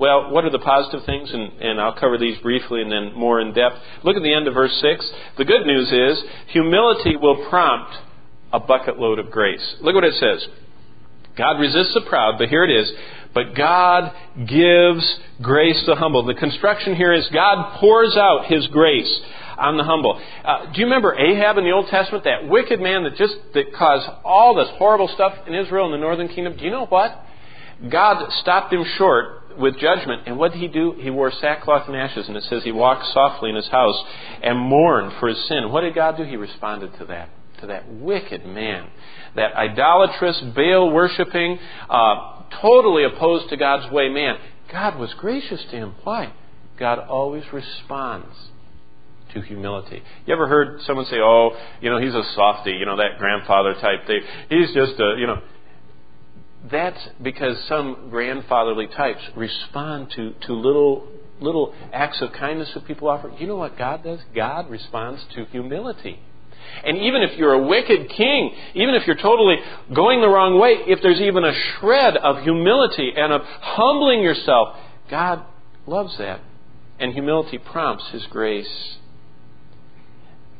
Well, what are the positive things? And, and I'll cover these briefly and then more in depth. Look at the end of verse 6. The good news is humility will prompt a bucket load of grace. Look what it says. God resists the proud, but here it is. But God gives grace to the humble. The construction here is God pours out His grace on the humble. Uh, do you remember Ahab in the Old Testament, that wicked man that just that caused all this horrible stuff in Israel and the northern kingdom? Do you know what? God stopped him short with judgment, and what did he do? He wore sackcloth and ashes, and it says he walked softly in his house and mourned for his sin. What did God do? He responded to that, to that wicked man, that idolatrous, Baal worshiping, uh, totally opposed to God's way man. God was gracious to him. Why? God always responds to humility. You ever heard someone say, "Oh, you know, he's a softy," you know, that grandfather type thing. He's just a, you know. That's because some grandfatherly types respond to, to little little acts of kindness that people offer. You know what God does? God responds to humility. And even if you're a wicked king, even if you're totally going the wrong way, if there's even a shred of humility and of humbling yourself, God loves that. And humility prompts His grace.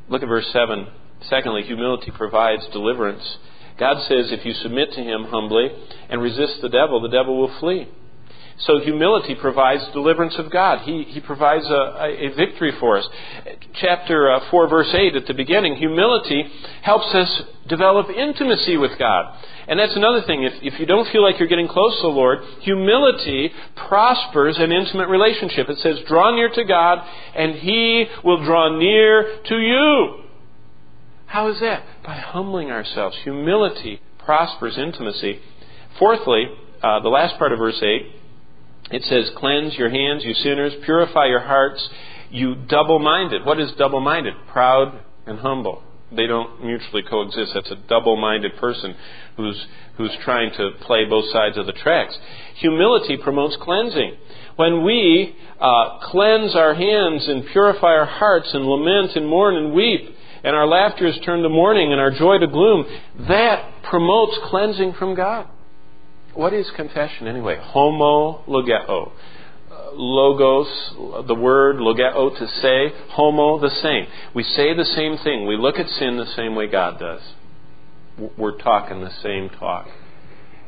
Look at verse 7. Secondly, humility provides deliverance. God says if you submit to Him humbly and resist the devil, the devil will flee. So humility provides deliverance of God. He, he provides a, a, victory for us. Chapter uh, 4, verse 8 at the beginning, humility helps us develop intimacy with God. And that's another thing. If, if you don't feel like you're getting close to the Lord, humility prospers an intimate relationship. It says, draw near to God, and He will draw near to you. How is that? By humbling ourselves. Humility prospers intimacy. Fourthly, uh, the last part of verse 8, it says, Cleanse your hands, you sinners, purify your hearts, you double minded. What is double minded? Proud and humble. They don't mutually coexist. That's a double minded person who's, who's trying to play both sides of the tracks. Humility promotes cleansing. When we uh, cleanse our hands and purify our hearts and lament and mourn and weep, and our laughter is turned to mourning and our joy to gloom, that promotes cleansing from God. What is confession anyway? Homo logeo. Logos, the word logeo to say, homo the same. We say the same thing. We look at sin the same way God does. We're talking the same talk.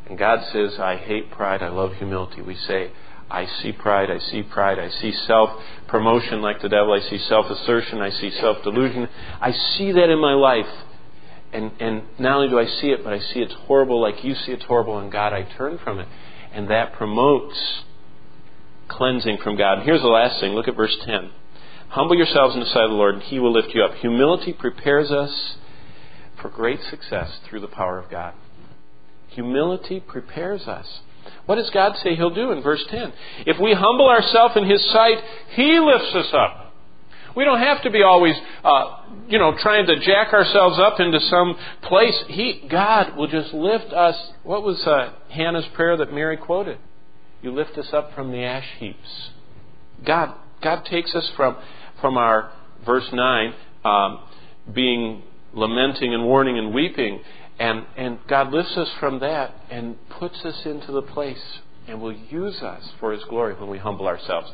And God says, I hate pride, I love humility. We say, I see pride, I see pride, I see self promotion like the devil, I see self assertion, I see self delusion. I see that in my life. And, and not only do I see it, but I see it's horrible like you see it's horrible, and God, I turn from it. And that promotes cleansing from God. And here's the last thing look at verse 10. Humble yourselves in the sight of the Lord, and He will lift you up. Humility prepares us for great success through the power of God. Humility prepares us. What does God say He'll do in verse 10? If we humble ourselves in His sight, He lifts us up. We don't have to be always, uh, you know, trying to jack ourselves up into some place. He, God will just lift us. What was uh, Hannah's prayer that Mary quoted? You lift us up from the ash heaps. God, God takes us from from our verse nine, um, being lamenting and warning and weeping, and and God lifts us from that and puts us into the place and will use us for His glory when we humble ourselves.